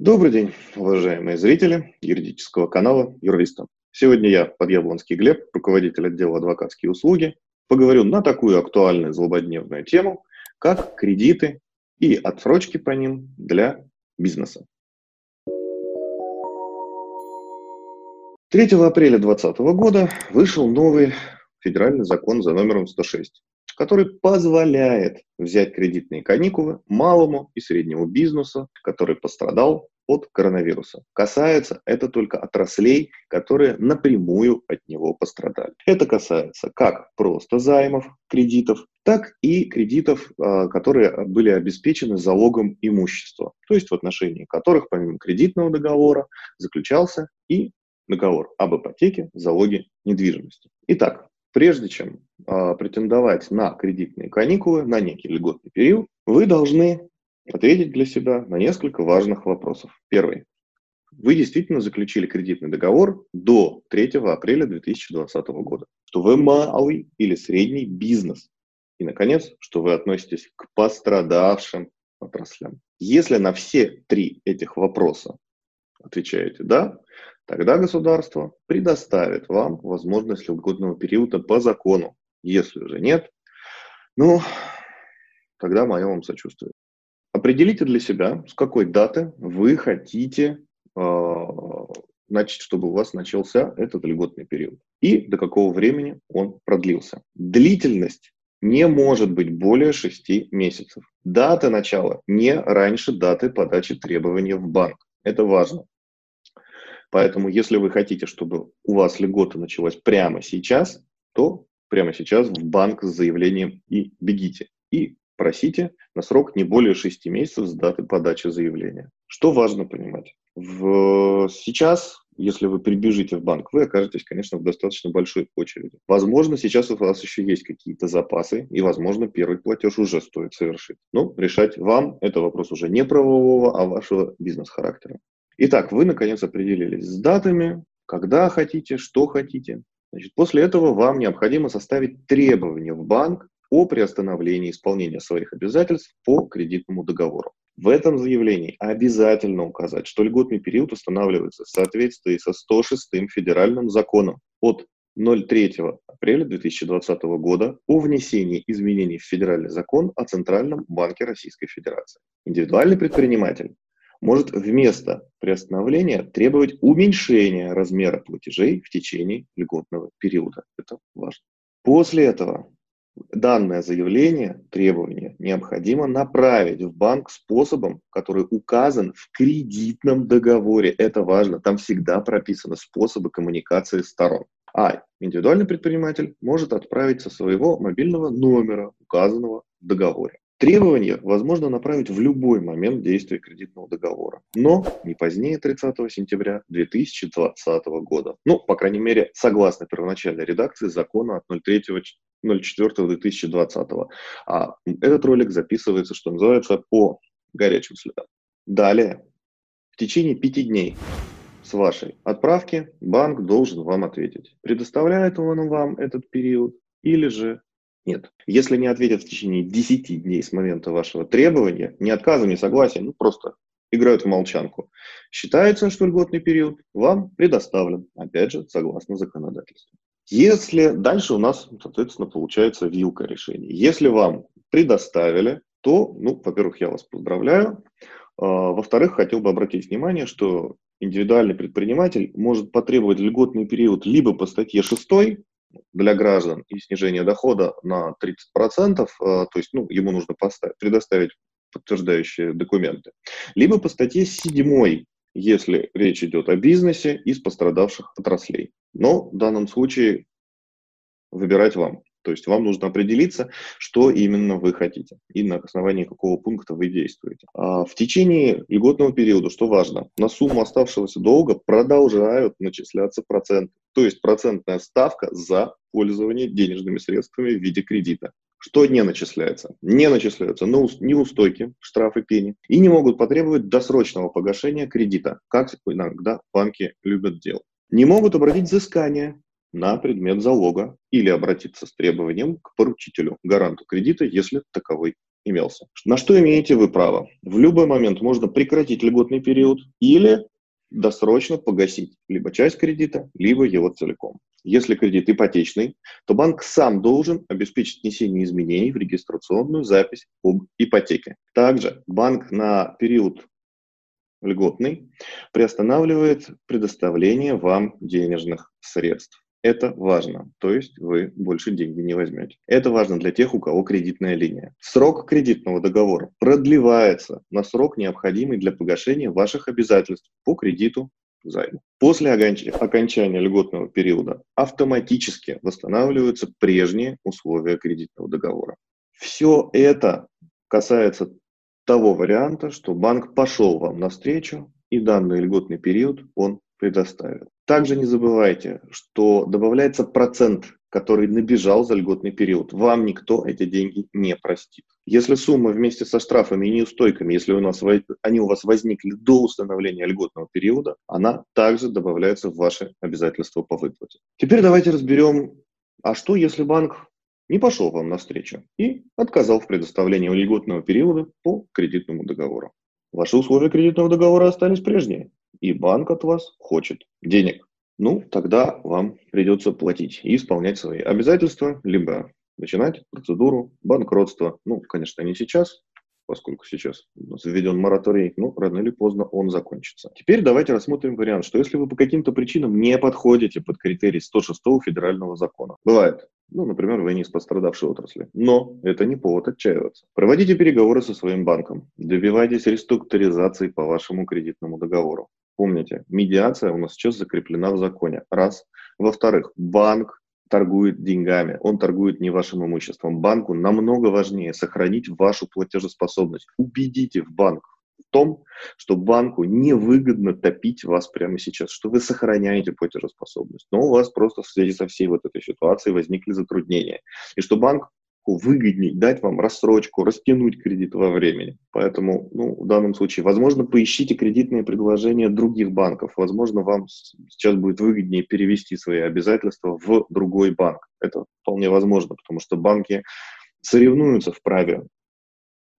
Добрый день, уважаемые зрители юридического канала Юрлиста. Сегодня я, Подъяблонский Глеб, руководитель отдела адвокатские услуги, поговорю на такую актуальную злободневную тему, как кредиты и отсрочки по ним для бизнеса. 3 апреля 2020 года вышел новый федеральный закон за номером 106, который позволяет взять кредитные каникулы малому и среднему бизнесу, который пострадал от коронавируса. Касается это только отраслей, которые напрямую от него пострадали. Это касается как просто займов, кредитов, так и кредитов, а, которые были обеспечены залогом имущества, то есть в отношении которых помимо кредитного договора заключался и договор об ипотеке, залоге недвижимости. Итак, прежде чем э, претендовать на кредитные каникулы, на некий льготный период, вы должны ответить для себя на несколько важных вопросов. Первый. Вы действительно заключили кредитный договор до 3 апреля 2020 года, что вы малый или средний бизнес. И, наконец, что вы относитесь к пострадавшим отраслям. Если на все три этих вопроса отвечаете «да», тогда государство предоставит вам возможность льготного периода по закону. Если же нет, ну, тогда мое вам сочувствие. Определите для себя, с какой даты вы хотите, э, значит, чтобы у вас начался этот льготный период и до какого времени он продлился. Длительность не может быть более 6 месяцев. Дата начала не раньше даты подачи требования в банк. Это важно. Поэтому, если вы хотите, чтобы у вас льгота началась прямо сейчас, то прямо сейчас в банк с заявлением и бегите. И просите на срок не более 6 месяцев с даты подачи заявления. Что важно понимать? В... Сейчас, если вы прибежите в банк, вы окажетесь, конечно, в достаточно большой очереди. Возможно, сейчас у вас еще есть какие-то запасы, и, возможно, первый платеж уже стоит совершить. Но решать вам это вопрос уже не правового, а вашего бизнес-характера. Итак, вы, наконец, определились с датами, когда хотите, что хотите. Значит, после этого вам необходимо составить требования в банк о приостановлении исполнения своих обязательств по кредитному договору. В этом заявлении обязательно указать, что льготный период устанавливается в соответствии со 106 федеральным законом от 03 апреля 2020 года о внесении изменений в федеральный закон о Центральном банке Российской Федерации. Индивидуальный предприниматель может вместо приостановления требовать уменьшения размера платежей в течение льготного периода. Это важно. После этого данное заявление, требование необходимо направить в банк способом, который указан в кредитном договоре. Это важно, там всегда прописаны способы коммуникации сторон. А индивидуальный предприниматель может отправить со своего мобильного номера, указанного в договоре. Требование возможно направить в любой момент действия кредитного договора, но не позднее 30 сентября 2020 года. Ну, по крайней мере, согласно первоначальной редакции закона от 03.04.2020. А этот ролик записывается, что называется, по горячим следам. Далее, в течение пяти дней с вашей отправки банк должен вам ответить, предоставляет он вам этот период или же нет. Если не ответят в течение 10 дней с момента вашего требования, ни отказа, ни согласия, ну просто играют в молчанку. Считается, что льготный период вам предоставлен, опять же, согласно законодательству. Если дальше у нас, соответственно, получается вилка решений. Если вам предоставили, то, ну, во-первых, я вас поздравляю. А, во-вторых, хотел бы обратить внимание, что индивидуальный предприниматель может потребовать льготный период либо по статье 6 для граждан и снижение дохода на 30%, а, то есть ну, ему нужно предоставить подтверждающие документы, либо по статье 7, если речь идет о бизнесе из пострадавших отраслей. Но в данном случае выбирать вам. То есть вам нужно определиться, что именно вы хотите и на основании какого пункта вы действуете. А в течение льготного периода, что важно, на сумму оставшегося долга продолжают начисляться проценты. То есть процентная ставка за пользование денежными средствами в виде кредита. Что не начисляется? Не начисляются неустойки, штрафы, пени, и не могут потребовать досрочного погашения кредита, как иногда банки любят делать. Не могут обратить взыскание на предмет залога или обратиться с требованием к поручителю, гаранту кредита, если таковой имелся. На что имеете вы право? В любой момент можно прекратить льготный период или досрочно погасить либо часть кредита, либо его целиком. Если кредит ипотечный, то банк сам должен обеспечить внесение изменений в регистрационную запись об ипотеке. Также банк на период льготный приостанавливает предоставление вам денежных средств. Это важно, то есть вы больше деньги не возьмете. Это важно для тех, у кого кредитная линия. Срок кредитного договора продлевается на срок, необходимый для погашения ваших обязательств по кредиту займу. После окончания льготного периода автоматически восстанавливаются прежние условия кредитного договора. Все это касается того варианта, что банк пошел вам навстречу и данный льготный период он предоставит. Также не забывайте, что добавляется процент, который набежал за льготный период. Вам никто эти деньги не простит. Если сумма вместе со штрафами и неустойками, если у нас, они у вас возникли до установления льготного периода, она также добавляется в ваши обязательства по выплате. Теперь давайте разберем, а что если банк не пошел вам навстречу и отказал в предоставлении льготного периода по кредитному договору. Ваши условия кредитного договора остались прежние и банк от вас хочет денег. Ну, тогда вам придется платить и исполнять свои обязательства, либо начинать процедуру банкротства. Ну, конечно, не сейчас, поскольку сейчас у нас введен мораторий, но рано или поздно он закончится. Теперь давайте рассмотрим вариант, что если вы по каким-то причинам не подходите под критерий 106 федерального закона. Бывает, ну, например, вы не из пострадавшей отрасли. Но это не повод отчаиваться. Проводите переговоры со своим банком. Добивайтесь реструктуризации по вашему кредитному договору. Помните, медиация у нас сейчас закреплена в законе. Раз. Во-вторых, банк торгует деньгами, он торгует не вашим имуществом. Банку намного важнее сохранить вашу платежеспособность. Убедите в банк в том, что банку невыгодно топить вас прямо сейчас, что вы сохраняете платежеспособность, но у вас просто в связи со всей вот этой ситуацией возникли затруднения, и что банк выгоднее дать вам рассрочку, растянуть кредит во времени. Поэтому ну, в данном случае, возможно, поищите кредитные предложения других банков. Возможно, вам сейчас будет выгоднее перевести свои обязательства в другой банк. Это вполне возможно, потому что банки соревнуются в праве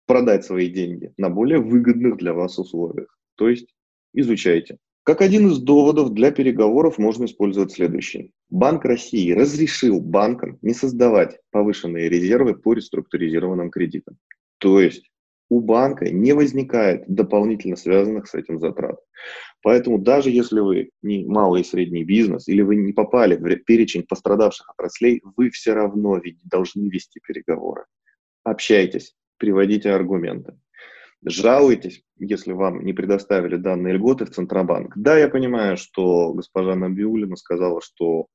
продать свои деньги на более выгодных для вас условиях. То есть изучайте. Как один из доводов для переговоров можно использовать следующий. Банк России разрешил банкам не создавать повышенные резервы по реструктуризированным кредитам. То есть у банка не возникает дополнительно связанных с этим затрат. Поэтому даже если вы не малый и средний бизнес или вы не попали в перечень пострадавших отраслей, вы все равно должны вести переговоры. Общайтесь, приводите аргументы. Жалуйтесь, если вам не предоставили данные льготы в Центробанк. Да, я понимаю, что госпожа Набиулина сказала, что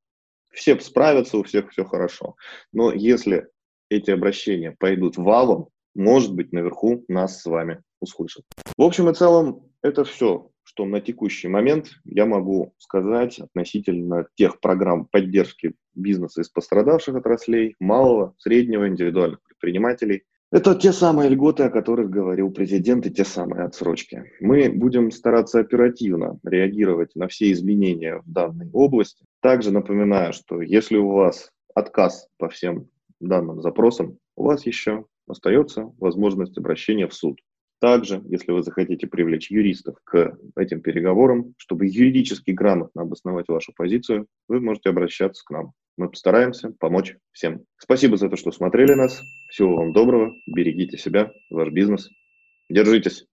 все справятся, у всех все хорошо. Но если эти обращения пойдут валом, может быть, наверху нас с вами услышат. В общем и целом, это все, что на текущий момент я могу сказать относительно тех программ поддержки бизнеса из пострадавших отраслей, малого, среднего, индивидуальных предпринимателей – это те самые льготы, о которых говорил президент, и те самые отсрочки. Мы будем стараться оперативно реагировать на все изменения в данной области. Также напоминаю, что если у вас отказ по всем данным запросам, у вас еще остается возможность обращения в суд. Также, если вы захотите привлечь юристов к этим переговорам, чтобы юридически грамотно обосновать вашу позицию, вы можете обращаться к нам. Мы постараемся помочь всем. Спасибо за то, что смотрели нас. Всего вам доброго. Берегите себя, ваш бизнес. Держитесь.